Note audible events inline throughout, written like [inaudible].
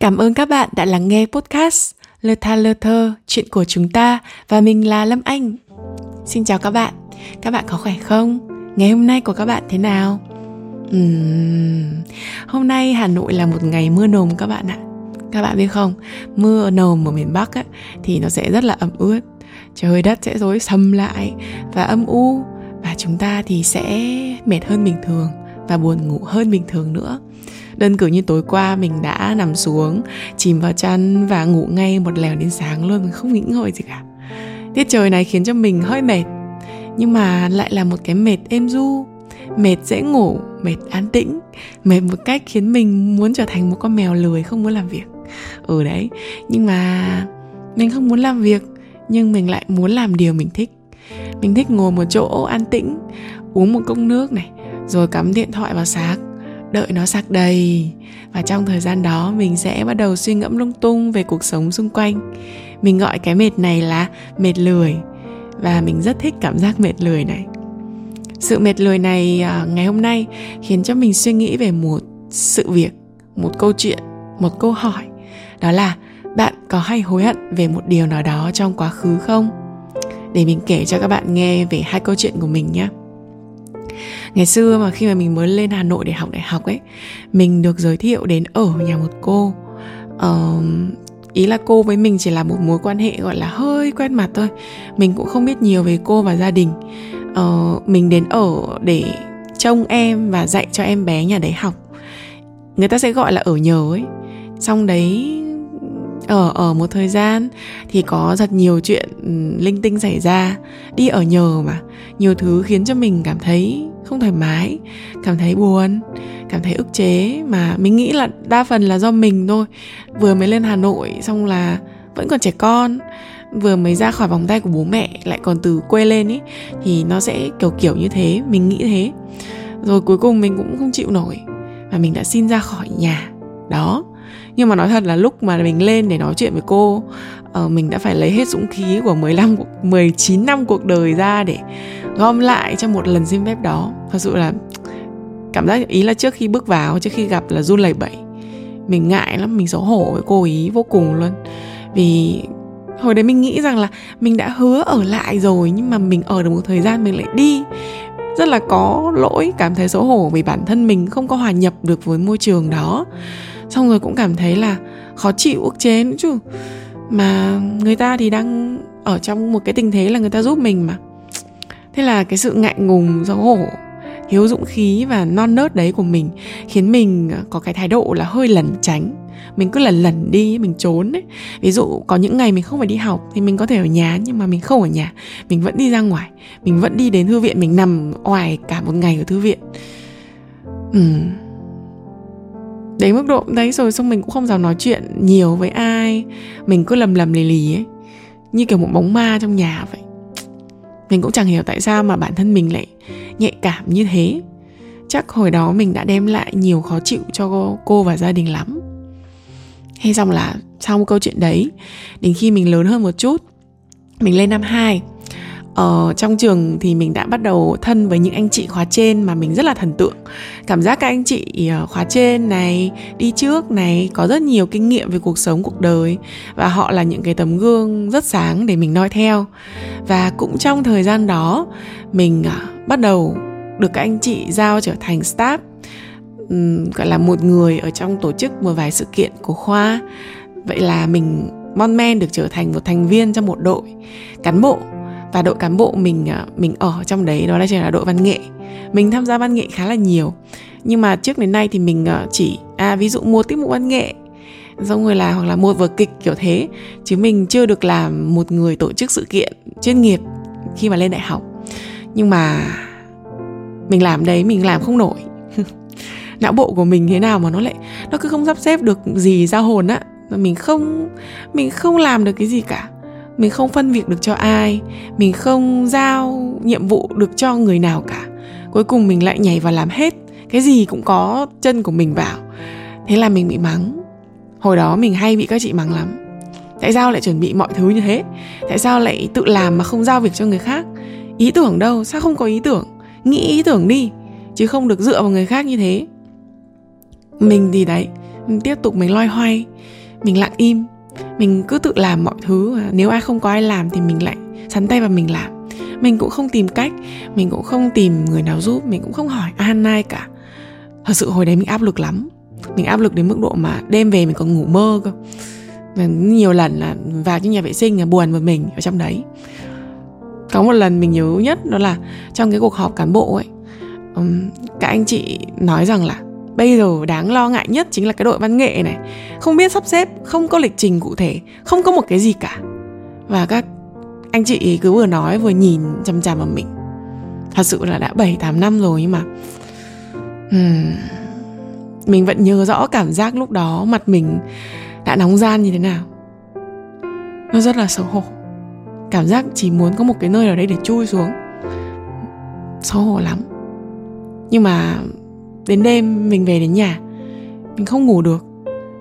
Cảm ơn các bạn đã lắng nghe podcast Lơ tha lơ thơ, chuyện của chúng ta và mình là Lâm Anh. Xin chào các bạn, các bạn có khỏe không? Ngày hôm nay của các bạn thế nào? Uhm, hôm nay Hà Nội là một ngày mưa nồm các bạn ạ. Các bạn biết không, mưa nồm ở miền Bắc ấy, thì nó sẽ rất là ẩm ướt. Trời đất sẽ rối sầm lại và âm u và chúng ta thì sẽ mệt hơn bình thường và buồn ngủ hơn bình thường nữa đơn cử như tối qua mình đã nằm xuống, chìm vào chăn và ngủ ngay một lèo đến sáng luôn, mình không nghĩ ngợi gì cả. Tiết trời này khiến cho mình hơi mệt, nhưng mà lại là một cái mệt êm du mệt dễ ngủ, mệt an tĩnh, mệt một cách khiến mình muốn trở thành một con mèo lười không muốn làm việc. Ừ đấy, nhưng mà mình không muốn làm việc, nhưng mình lại muốn làm điều mình thích. Mình thích ngồi một chỗ an tĩnh, uống một cốc nước này, rồi cắm điện thoại vào sạc đợi nó sạc đầy. Và trong thời gian đó, mình sẽ bắt đầu suy ngẫm lung tung về cuộc sống xung quanh. Mình gọi cái mệt này là mệt lười. Và mình rất thích cảm giác mệt lười này. Sự mệt lười này à, ngày hôm nay khiến cho mình suy nghĩ về một sự việc, một câu chuyện, một câu hỏi. Đó là, bạn có hay hối hận về một điều nào đó trong quá khứ không? Để mình kể cho các bạn nghe về hai câu chuyện của mình nhé ngày xưa mà khi mà mình mới lên hà nội để học đại học ấy mình được giới thiệu đến ở nhà một cô. Uh, ý là cô với mình chỉ là một mối quan hệ gọi là hơi quen mặt thôi. Mình cũng không biết nhiều về cô và gia đình. Uh, mình đến ở để trông em và dạy cho em bé nhà đấy học. Người ta sẽ gọi là ở nhờ ấy. Xong đấy ở ở một thời gian thì có rất nhiều chuyện ừ, linh tinh xảy ra, đi ở nhờ mà. Nhiều thứ khiến cho mình cảm thấy không thoải mái, cảm thấy buồn, cảm thấy ức chế mà mình nghĩ là đa phần là do mình thôi. Vừa mới lên hà nội xong là vẫn còn trẻ con, vừa mới ra khỏi vòng tay của bố mẹ lại còn từ quê lên ý, thì nó sẽ kiểu kiểu như thế, mình nghĩ thế. Rồi cuối cùng mình cũng không chịu nổi và mình đã xin ra khỏi nhà. Đó nhưng mà nói thật là lúc mà mình lên để nói chuyện với cô uh, mình đã phải lấy hết dũng khí của 15 19 năm cuộc đời ra để gom lại cho một lần xin phép đó. Thật sự là cảm giác ý là trước khi bước vào trước khi gặp là run lẩy bẩy. Mình ngại lắm mình xấu hổ với cô ý vô cùng luôn. Vì hồi đấy mình nghĩ rằng là mình đã hứa ở lại rồi nhưng mà mình ở được một thời gian mình lại đi. Rất là có lỗi cảm thấy xấu hổ vì bản thân mình không có hòa nhập được với môi trường đó xong rồi cũng cảm thấy là khó chịu, ức chế nữa chứ. Mà người ta thì đang ở trong một cái tình thế là người ta giúp mình mà. Thế là cái sự ngại ngùng xấu hổ, thiếu dũng khí và non nớt đấy của mình khiến mình ờ, có cái thái độ là hơi lẩn tránh. Mình cứ lần lần đi, mình trốn ấy. Ví dụ có những ngày mình không phải đi học thì mình có thể ở nhà, nhưng mà mình không ở nhà. Mình vẫn đi ra ngoài. Mình vẫn đi đến thư viện, mình nằm ngoài cả một ngày ở thư viện. Ừ đến mức độ đấy rồi xong mình cũng không dám nói chuyện nhiều với ai. Mình cứ lầm lầm lì lì ấy. Như kiểu một bóng ma trong nhà vậy. Mình cũng chẳng hiểu tại sao mà bản thân mình lại nhạy cảm như thế. Chắc hồi đó mình đã đem lại nhiều khó chịu cho cô và gia đình lắm. Hay xong là sau một câu chuyện đấy, đến khi mình lớn hơn một chút, mình lên năm 2 ở trong trường thì mình đã bắt đầu thân với những anh chị khóa trên mà mình rất là thần tượng. Cảm giác các anh chị ờ, khóa trên này, đi trước này, có rất nhiều kinh nghiệm về cuộc sống, cuộc đời. Và họ là những cái tấm gương rất sáng để mình noi theo. Và cũng trong thời gian đó, mình ờ, bắt đầu được các anh chị giao trở thành staff gọi là một người ở trong tổ chức một vài sự kiện của khoa. Vậy là mình mon men được trở thành một thành viên trong một đội cán bộ và đội cán bộ mình à, mình ở trong đấy, đó là chỉ là đội văn nghệ. Mình tham gia văn nghệ khá là nhiều. Nhưng mà trước đến nay thì mình à, chỉ à ví dụ mua tiết mục văn nghệ, xong rồi là, hoặc là mua vở kịch kiểu thế. Chứ mình chưa được làm một người tổ chức sự kiện chuyên nghiệp khi mà lên đại học. Nhưng mà mình làm đấy, mình làm không nổi. [laughs] Não bộ của mình thế nào mà nó lại, nó cứ không sắp xếp được gì ra hồn á. Mình không mình không làm được cái gì cả mình không phân việc được cho ai. Mình không giao nhiệm vụ được cho người nào cả. Cuối cùng mình lại nhảy vào làm hết. Cái gì cũng có chân của mình vào. Thế là mình bị mắng. Hồi đó mình hay bị các chị mắng lắm. Tại sao lại chuẩn bị mọi thứ như thế? Tại sao lại tự làm mà không giao việc cho người khác? Ý tưởng đâu? Sao không có ý tưởng? Nghĩ ý tưởng đi, chứ không được dựa vào người khác như thế. Mình thì đấy, mình tiếp tục mình loay hoay. Mình lặng im mình cứ tự làm mọi thứ nếu ai không có ai làm thì mình lại sắn tay vào mình làm. Mình cũng không tìm cách, mình cũng không tìm người nào giúp, mình cũng không hỏi an ai cả. Thật sự hồi đấy mình áp lực lắm. Mình áp lực đến mức độ mà đêm về mình còn ngủ mơ cơ. Và nhiều lần là vào trong nhà vệ sinh là buồn một mình ở trong đấy. Có một lần mình nhớ nhất đó là trong cái cuộc họp cán bộ ấy các anh chị nói rằng là bây giờ đáng lo ngại nhất chính là cái đội văn nghệ này. Không biết sắp xếp không có lịch trình cụ thể không có một cái gì cả. Và các anh chị cứ vừa nói vừa nhìn chằm chằm vào mình. Thật sự là đã 7 8 năm rồi nhưng mà hmm, mình vẫn nhớ rõ cảm giác lúc đó mặt mình đã nóng gian như thế nào. Nó rất là xấu hổ. Cảm giác chỉ muốn có một cái nơi ở đây để chui xuống. Xấu hổ lắm. Nhưng mà đến đêm mình về đến nhà, mình không ngủ được.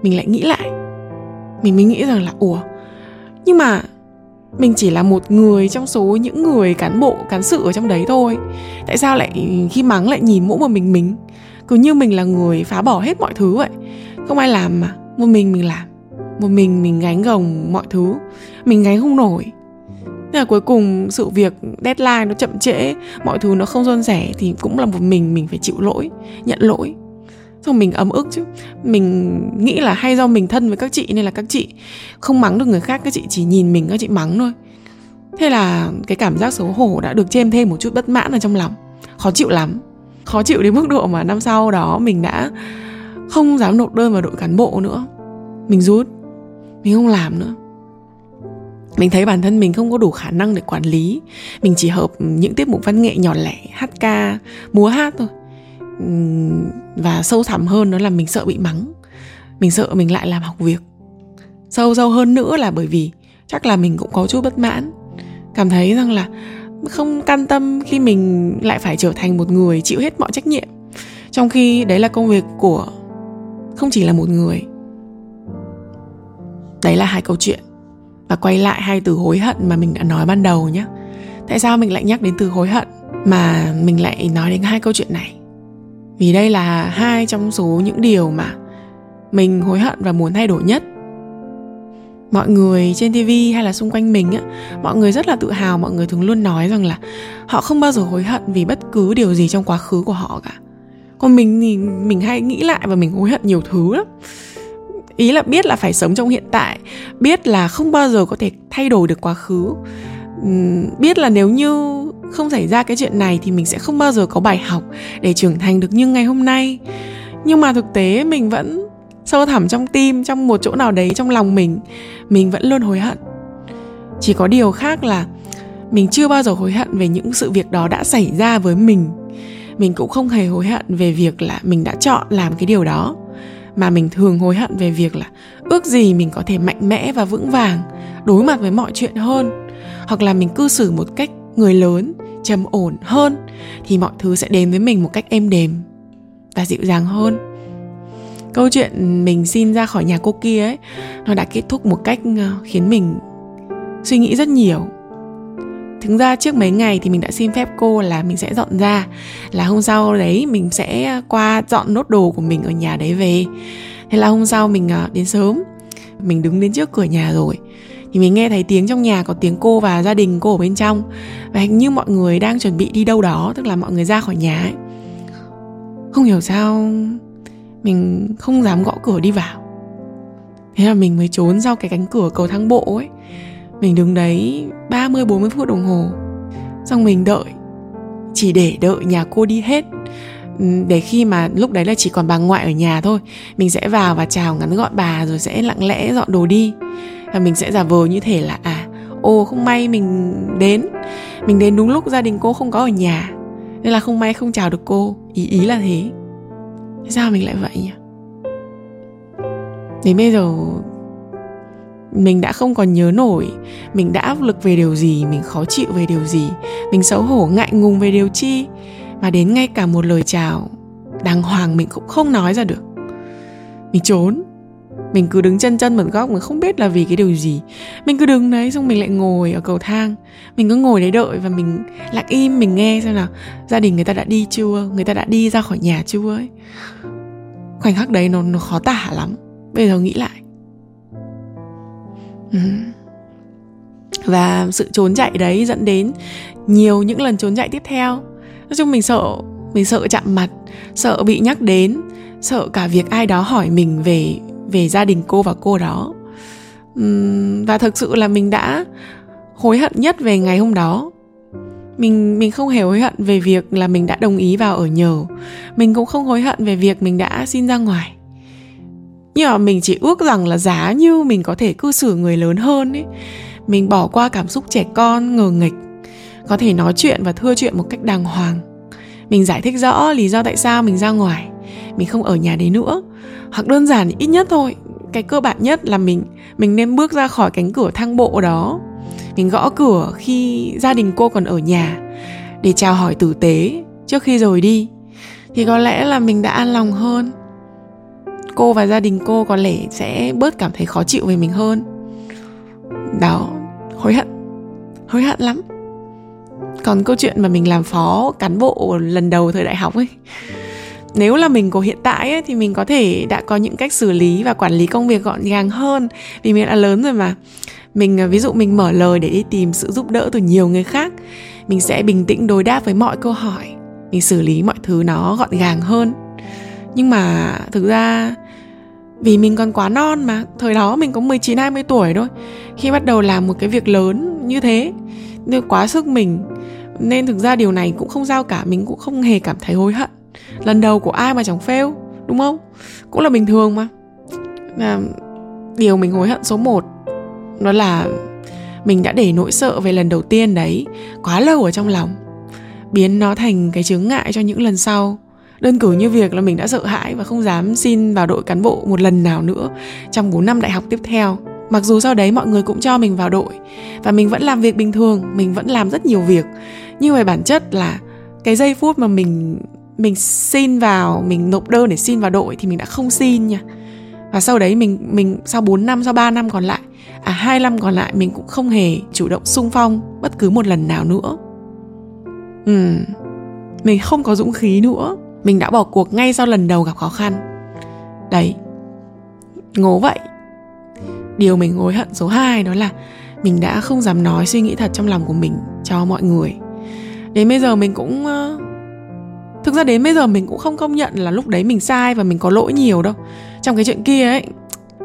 Mình lại nghĩ lại. Mình mới nghĩ rằng là, ủa, nhưng mà mình chỉ là một người trong số những người cán bộ, cán sự ở trong đấy thôi. Tại sao lại khi mắng lại nhìn mỗi một mình mình? Cứ như mình là người phá bỏ hết mọi thứ vậy. Không ai làm mà. Một mình mình làm. Một mình mình gánh gồng mọi thứ. Mình gánh không nổi. Thế là cuối cùng sự việc deadline nó chậm trễ, Mọi thứ nó không suôn sẻ Thì cũng là một mình mình phải chịu lỗi, Nhận lỗi. Xong mình ấm ức chứ. Mình nghĩ là hay do mình thân với các chị Nên là các chị không mắng được người khác, Các chị chỉ nhìn mình, các chị mắng thôi. Thế là cái cảm giác xấu hổ đã được chêm thêm một chút bất mãn ở trong lòng. Khó chịu lắm. Khó chịu đến mức độ mà năm sau đó mình đã không dám nộp đơn vào đội cán bộ nữa. Mình rút. Mình không làm nữa mình thấy bản thân mình không có đủ khả năng để quản lý. Mình chỉ hợp những tiết mục văn nghệ nhỏ lẻ, hát ca, múa hát thôi. Và sâu thẳm hơn đó là mình sợ bị mắng. Mình sợ mình lại làm học việc. Sâu sâu hơn nữa là bởi vì chắc là mình cũng có chút bất mãn. Cảm thấy rằng là không can tâm khi mình lại phải trở thành một người chịu hết mọi trách nhiệm. Trong khi đấy là công việc của không chỉ là một người. Đấy là hai câu chuyện và quay lại hai từ hối hận mà mình đã nói ban đầu nhé tại sao mình lại nhắc đến từ hối hận mà mình lại nói đến hai câu chuyện này? Vì đây là hai trong số những điều mà mình hối hận và muốn thay đổi nhất. Mọi người trên tv hay là xung quanh mình á, mọi người rất là tự hào, mọi người thường luôn nói rằng là họ không bao giờ hối hận vì bất cứ điều gì trong quá khứ của họ cả. Còn mình thì mình hay nghĩ lại và mình hối hận nhiều thứ lắm ý là biết là phải sống trong hiện tại, biết là không bao giờ có thể thay đổi được quá khứ. Biết là nếu như không xảy ra cái chuyện này thì mình sẽ không bao giờ có bài học để trưởng thành được như ngày hôm nay. Nhưng mà thực tế mình vẫn sâu thẳm trong tim, trong một chỗ nào đấy trong lòng mình mình vẫn luôn hối hận. Chỉ có điều khác là mình chưa bao giờ hối hận về những sự việc đó đã xảy ra với mình. Mình cũng không hề hối hận về việc là mình đã chọn làm cái điều đó mà mình thường hối hận về việc là ước gì mình có thể mạnh mẽ và vững vàng, đối mặt với mọi chuyện hơn. Hoặc là mình cư xử một cách người lớn, trầm ổn hơn, thì mọi thứ sẽ đến với mình một cách êm đềm và dịu dàng hơn. Câu chuyện mình xin ra khỏi nhà cô kia ấy, nó đã kết thúc một cách ờ, khiến mình suy nghĩ rất nhiều. Thực ra trước mấy ngày thì mình đã xin phép cô là mình sẽ dọn ra. Là hôm sau đấy mình sẽ à, qua dọn nốt đồ của mình ở nhà đấy về. Thế là hôm sau mình à, đến sớm. Mình đứng đến trước cửa nhà rồi. Thì mình nghe thấy tiếng trong nhà có tiếng cô và gia đình cô ở bên trong. Và hình như mọi người đang chuẩn bị đi đâu đó, Tức là mọi người ra khỏi nhà ấy. Không hiểu sao Mình không dám gõ cửa đi vào. Thế là mình mới trốn sau cái cánh cửa cầu thang bộ ấy mình đứng đấy 30 40 phút đồng hồ. Xong mình đợi. Chỉ để đợi nhà cô đi hết. Để khi mà lúc đấy là chỉ còn bà ngoại ở nhà thôi. Mình sẽ vào và chào ngắn gọn bà rồi sẽ lặng lẽ dọn đồ đi. Và mình sẽ giả vờ như thể là à ô không may mình đến. Mình đến đúng lúc gia đình cô không có ở nhà. Nên là không may không chào được cô. Ý ý là thế thế. Sao mình lại vậy nhỉ? Đến bây giờ mình đã không còn nhớ nổi. Mình đã áp lực về điều gì mình khó chịu về điều gì. Mình xấu hổ ngại ngùng về điều chi. Mà đến ngay cả một lời chào đàng hoàng mình cũng không nói ra được. Mình trốn. Mình cứ đứng chân chân một góc mà không biết là vì cái điều gì. Mình cứ đứng đấy xong mình lại ngồi ở cầu thang. Mình cứ ngồi đấy đợi và mình lặng im mình nghe xem nào. Gia đình người ta đã đi chưa? Người ta đã đi ra khỏi nhà chưa ấy? Khoảnh khắc đấy nó, nó khó tả lắm. Bây giờ nghĩ lại. Ừ. và sự trốn chạy đấy dẫn đến nhiều những lần trốn chạy tiếp theo. Nói chung mình sợ mình sợ chạm mặt, sợ bị nhắc đến, sợ cả việc ai đó hỏi mình về về gia đình cô và cô đó. Và thực sự là mình đã hối hận nhất về ngày hôm đó. Mình mình không hề hối hận về việc là mình đã đồng ý vào ở nhờ. Mình cũng không hối hận về việc mình đã xin ra ngoài nhưng mà mình chỉ ước rằng là giá như mình có thể cư xử người lớn hơn ấy. Mình bỏ qua cảm xúc trẻ con, ngờ nghịch, có thể nói chuyện và thưa chuyện một cách đàng hoàng. Mình giải thích rõ lý do tại sao mình ra ngoài, mình không ở nhà đấy nữa. Hoặc đơn giản ít nhất thôi, cái cơ bản nhất là mình mình nên bước ra khỏi cánh cửa thang bộ đó. Mình gõ cửa khi gia đình cô còn ở nhà, để chào hỏi tử tế trước khi rồi đi. Thì có lẽ là mình đã an lòng hơn cô và gia đình cô có lẽ sẽ bớt cảm thấy khó chịu về mình hơn. Đó hối hận. Hối hận lắm. Còn câu chuyện mà mình làm phó cán bộ lần đầu thời đại học ấy nếu là mình của hiện tại ấy, thì mình có thể đã có những cách xử lý và quản lý công việc gọn gàng hơn. Vì mình đã lớn rồi mà. Mình à, ví dụ mình mở lời để đi tìm sự giúp đỡ từ nhiều người khác mình sẽ bình tĩnh đối đáp với mọi câu hỏi. Mình xử lý mọi thứ nó gọn gàng hơn. Nhưng mà thực ra vì mình còn quá non mà thời đó mình có 19 20 tuổi thôi. Khi bắt đầu làm một cái việc lớn như thế nên quá sức mình nên thực ra điều này cũng không giao cả mình cũng không hề cảm thấy hối hận. Lần đầu của ai mà chẳng fail đúng không? Cũng là bình thường mà. À, điều mình hối hận số 1 đó là mình đã để nỗi sợ về lần đầu tiên đấy quá lâu ở trong lòng biến nó thành cái chướng ngại cho những lần sau đơn cử như việc là mình đã sợ hãi và không dám xin vào đội cán bộ một lần nào nữa trong 4 năm đại học tiếp theo. Mặc dù sau đấy mọi người cũng cho mình vào đội và mình vẫn làm việc bình thường mình vẫn làm rất nhiều việc. Nhưng về bản chất là cái giây phút mà mình mình xin vào mình nộp đơn để xin vào đội thì mình đã không xin nha. Và sau đấy mình mình sau 4 năm sau 3 năm còn lại à hai năm còn lại mình cũng không hề chủ động sung phong bất cứ một lần nào nữa. Ừ mình không có dũng khí nữa mình đã bỏ cuộc ngay sau lần đầu gặp khó khăn. Đấy, ngố vậy. Điều mình hối hận số 2 đó là mình đã không dám nói suy nghĩ thật trong lòng của mình cho mọi người. Đến bây giờ mình cũng ờ, thực ra đến bây giờ mình cũng không công nhận là lúc đấy mình sai và mình có lỗi nhiều đâu. Trong cái chuyện kia ấy,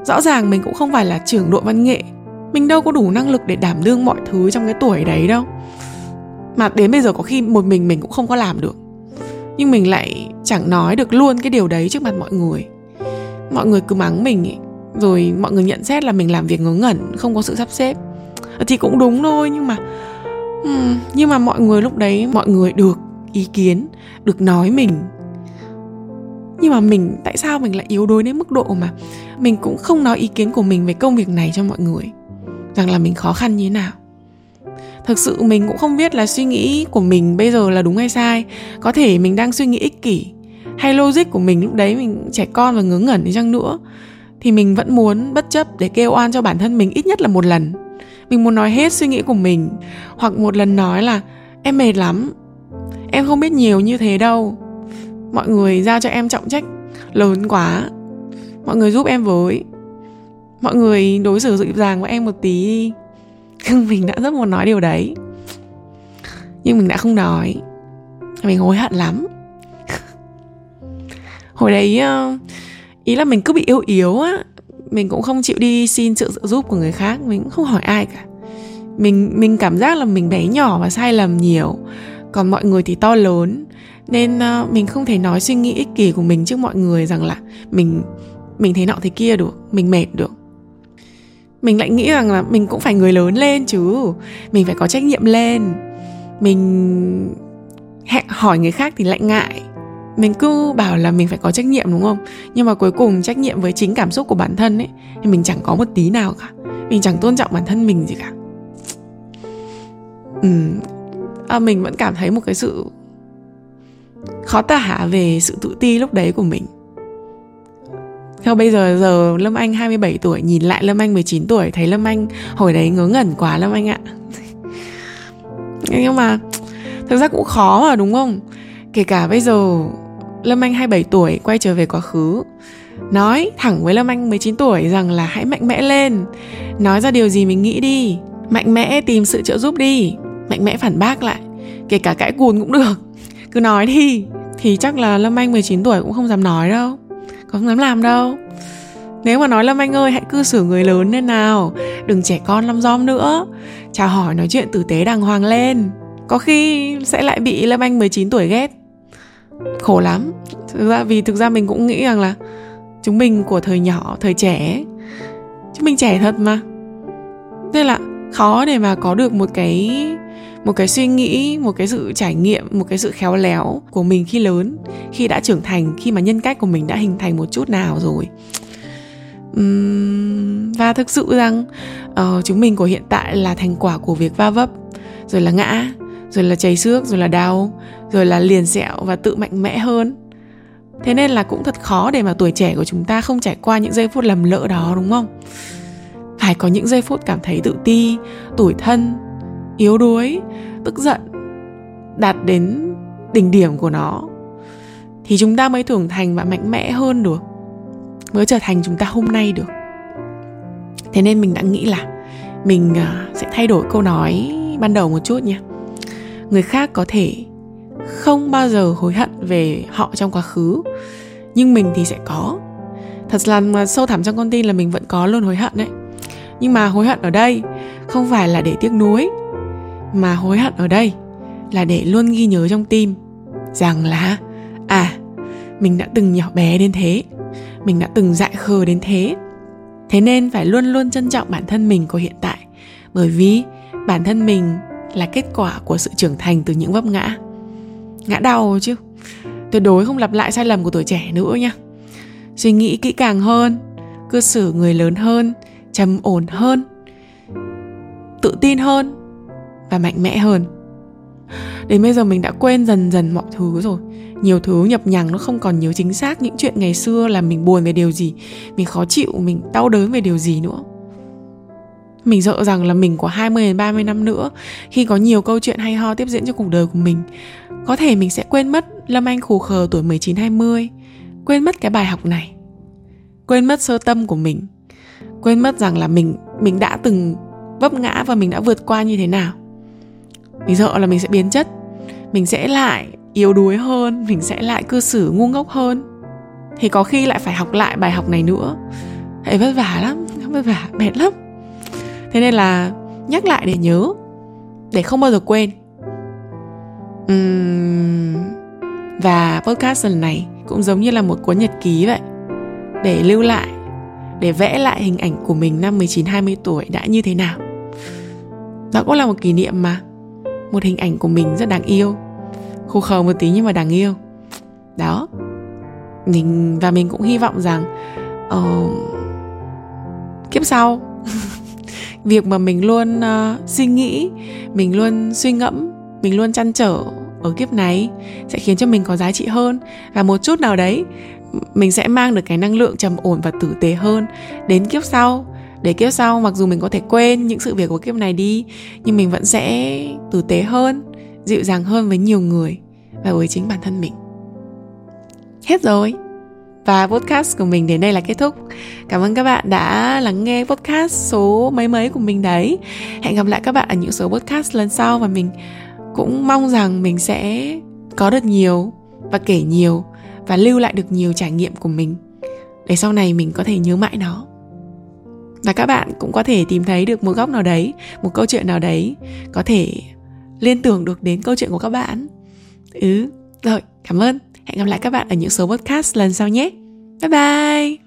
rõ ràng mình cũng không phải là trưởng đội văn nghệ. Mình đâu có đủ năng lực để đảm đương mọi thứ trong cái tuổi đấy đâu. Mà đến bây giờ có khi một mình mình cũng không có làm được nhưng mình lại chẳng nói được luôn cái điều đấy trước mặt mọi người. Mọi người cứ mắng mình ấy. rồi mọi người nhận xét là mình làm việc ngớ ngẩn, không có sự sắp xếp. Thì cũng đúng thôi, nhưng mà nhưng mà mọi người lúc đấy, mọi người được ý kiến, được nói mình. Nhưng mà mình, tại sao mình lại yếu đuối đến mức độ mà mình cũng không nói ý kiến của mình về công việc này cho mọi người? Rằng là mình khó khăn như thế nào? Thực sự mình cũng không biết là suy nghĩ của mình bây giờ là đúng hay sai. Có thể mình đang suy nghĩ ích kỷ, hay logic của mình lúc đấy mình trẻ con và ngớ ngẩn đi chăng nữa. Thì mình vẫn muốn bất chấp để kêu oan cho bản thân mình ít nhất là một lần. Mình muốn nói hết suy nghĩ của mình, hoặc một lần nói là, em mệt lắm, em không biết nhiều như thế đâu. Mọi người giao cho em trọng trách lớn quá. Mọi người giúp em với. Mọi người đối xử dịu dàng với em một tí mình đã rất muốn nói điều đấy. Nhưng mình đã không nói. Mình hối hận lắm. [laughs] Hồi đấy ờ, ý là mình cứ bị yếu yếu á, mình cũng không chịu đi xin sự trợ giúp của người khác, mình cũng không hỏi ai cả. Mình mình cảm giác là mình bé nhỏ và sai lầm nhiều, còn mọi người thì to lớn, nên ờ, mình không thể nói suy nghĩ ích kỷ của mình trước mọi người rằng là mình mình thế nọ thế kia được, mình mệt được mình lại nghĩ rằng là mình cũng phải người lớn lên chứ. Mình phải có trách nhiệm lên. Mình hẹn hỏi người khác thì lại ngại. Mình cứ bảo là mình phải có trách nhiệm đúng không? Nhưng mà cuối cùng trách nhiệm với chính cảm xúc của bản thân ấy thì mình chẳng có một tí nào cả. Mình chẳng tôn trọng bản thân mình gì cả. Ừ, à, mình vẫn cảm thấy một cái sự khó tả về sự tự ti lúc đấy của mình theo bây giờ giờ Lâm Anh 27 tuổi, nhìn lại Lâm Anh 19 tuổi, thấy Lâm Anh hồi đấy ngớ ngẩn quá Lâm Anh ạ. [laughs] Nhưng mà thực ra cũng khó mà, đúng không? Kể cả bây giờ Lâm Anh 27 tuổi, quay trở về quá khứ, nói thẳng với Lâm Anh 19 tuổi rằng là hãy mạnh mẽ lên, Nói ra điều gì mình nghĩ đi, Mạnh mẽ tìm sự trợ giúp đi, Mạnh mẽ phản bác lại, Kể cả cãi cùn cũng được, [laughs] Cứ nói đi Thì chắc là Lâm Anh 19 tuổi cũng không dám nói đâu không dám làm đâu. Nếu mà nói Lâm Anh ơi hãy cư xử người lớn lên nào. Đừng trẻ con lăm rom nữa. Chào hỏi nói chuyện tử tế đàng hoàng lên. Có khi sẽ lại bị Lâm Anh 19 tuổi ghét. Khổ lắm. Thực ra vì thực ra mình cũng nghĩ rằng là Chúng mình của thời nhỏ, thời trẻ Chúng mình trẻ thật mà. Nên là khó để mà có được một cái một cái suy nghĩ một cái sự trải nghiệm một cái sự khéo léo của mình khi lớn khi đã trưởng thành khi mà nhân cách của mình đã hình thành một chút nào rồi. Và thực sự rằng uh, chúng mình của hiện tại là thành quả của việc va vấp rồi là ngã rồi là chảy xước rồi là đau rồi là liền sẹo và tự mạnh mẽ hơn. Thế nên là cũng thật khó để mà tuổi trẻ của chúng ta không trải qua những giây phút lầm lỡ đó đúng không? Phải có những giây phút cảm thấy tự ti tủi thân yếu đuối, tức giận, đạt đến đỉnh điểm của nó, thì chúng ta mới trưởng thành và mạnh mẽ hơn được, mới trở thành chúng ta hôm nay được. Thế nên mình đã nghĩ là mình à, sẽ thay đổi câu nói ban đầu một chút nha. Người khác có thể không bao giờ hối hận về họ trong quá khứ, nhưng mình thì sẽ có. Thật là à, sâu thẳm trong con tin là mình vẫn có luôn hối hận đấy. Nhưng mà hối hận ở đây không phải là để tiếc nuối mà hối hận ở đây là để luôn ghi nhớ trong tim rằng là à mình đã từng nhỏ bé đến thế, mình đã từng dại khờ đến thế. Thế nên phải luôn luôn trân trọng bản thân mình của hiện tại, bởi vì bản thân mình là kết quả của sự trưởng thành từ những vấp ngã. Ngã đau chứ, tuyệt đối không lặp lại sai lầm của tuổi trẻ nữa nha. Suy nghĩ kỹ càng hơn, cư xử người lớn hơn, trầm ổn hơn, tự tin hơn và mạnh mẽ hơn. Đến bây giờ mình đã quên dần dần mọi thứ rồi. Nhiều thứ nhập nhằng nó không còn nhớ chính xác những chuyện ngày xưa là mình buồn về điều gì, mình khó chịu, mình đau đớn về điều gì nữa. Mình sợ rằng là mình của 20 đến 30 năm nữa, khi có nhiều câu chuyện hay ho tiếp diễn trong cuộc đời của mình, có thể mình sẽ quên mất Lâm Anh khù khờ tuổi 19 20 quên mất cái bài học này, quên mất sơ tâm của mình, quên mất rằng là mình mình đã từng vấp ngã và mình đã vượt qua như thế nào mình sợ là mình sẽ biến chất. Mình sẽ lại yếu đuối hơn mình sẽ lại cư xử ngu ngốc hơn. Thì có khi lại phải học lại bài học này nữa. Hệ vất vả lắm vất vả mệt lắm. Thế nên là nhắc lại để nhớ để không bao giờ quên. Uhm, và podcast lần này cũng giống như là một cuốn nhật ký vậy. Để lưu lại để vẽ lại hình ảnh của mình năm 19 20 tuổi đã như thế nào. Đó cũng là một kỷ niệm mà. Một hình ảnh của mình rất đáng yêu. Khô khờ một tí nhưng mà đáng yêu. Đó. Mình và mình cũng hy vọng rằng uh, kiếp sau [laughs] việc mà mình luôn uh, suy nghĩ mình luôn suy ngẫm mình luôn chăn trở ở kiếp này sẽ khiến cho mình có giá trị hơn. Và một chút nào đấy mình sẽ mang được cái năng lượng trầm ổn và tử tế hơn đến kiếp sau để kiếp sau mặc dù mình có thể quên những sự việc của kiếp này đi, nhưng mình vẫn sẽ tử tế hơn, dịu dàng hơn với nhiều người và với chính bản thân mình. Hết rồi. Và podcast của mình đến đây là kết thúc. Cảm ơn các bạn đã lắng nghe podcast số mấy mấy của mình đấy. Hẹn gặp lại các bạn ở những số podcast lần sau và mình cũng mong rằng mình sẽ có được nhiều và kể nhiều và lưu lại được nhiều trải nghiệm của mình. Để sau này mình có thể nhớ mãi nó và các bạn cũng có thể tìm thấy được một góc nào đấy, một câu chuyện nào đấy, có thể liên tưởng được đến câu chuyện của các bạn. Ừ rồi, cảm ơn. Hẹn gặp lại các bạn ở những số podcast lần sau nhé. Bye bye!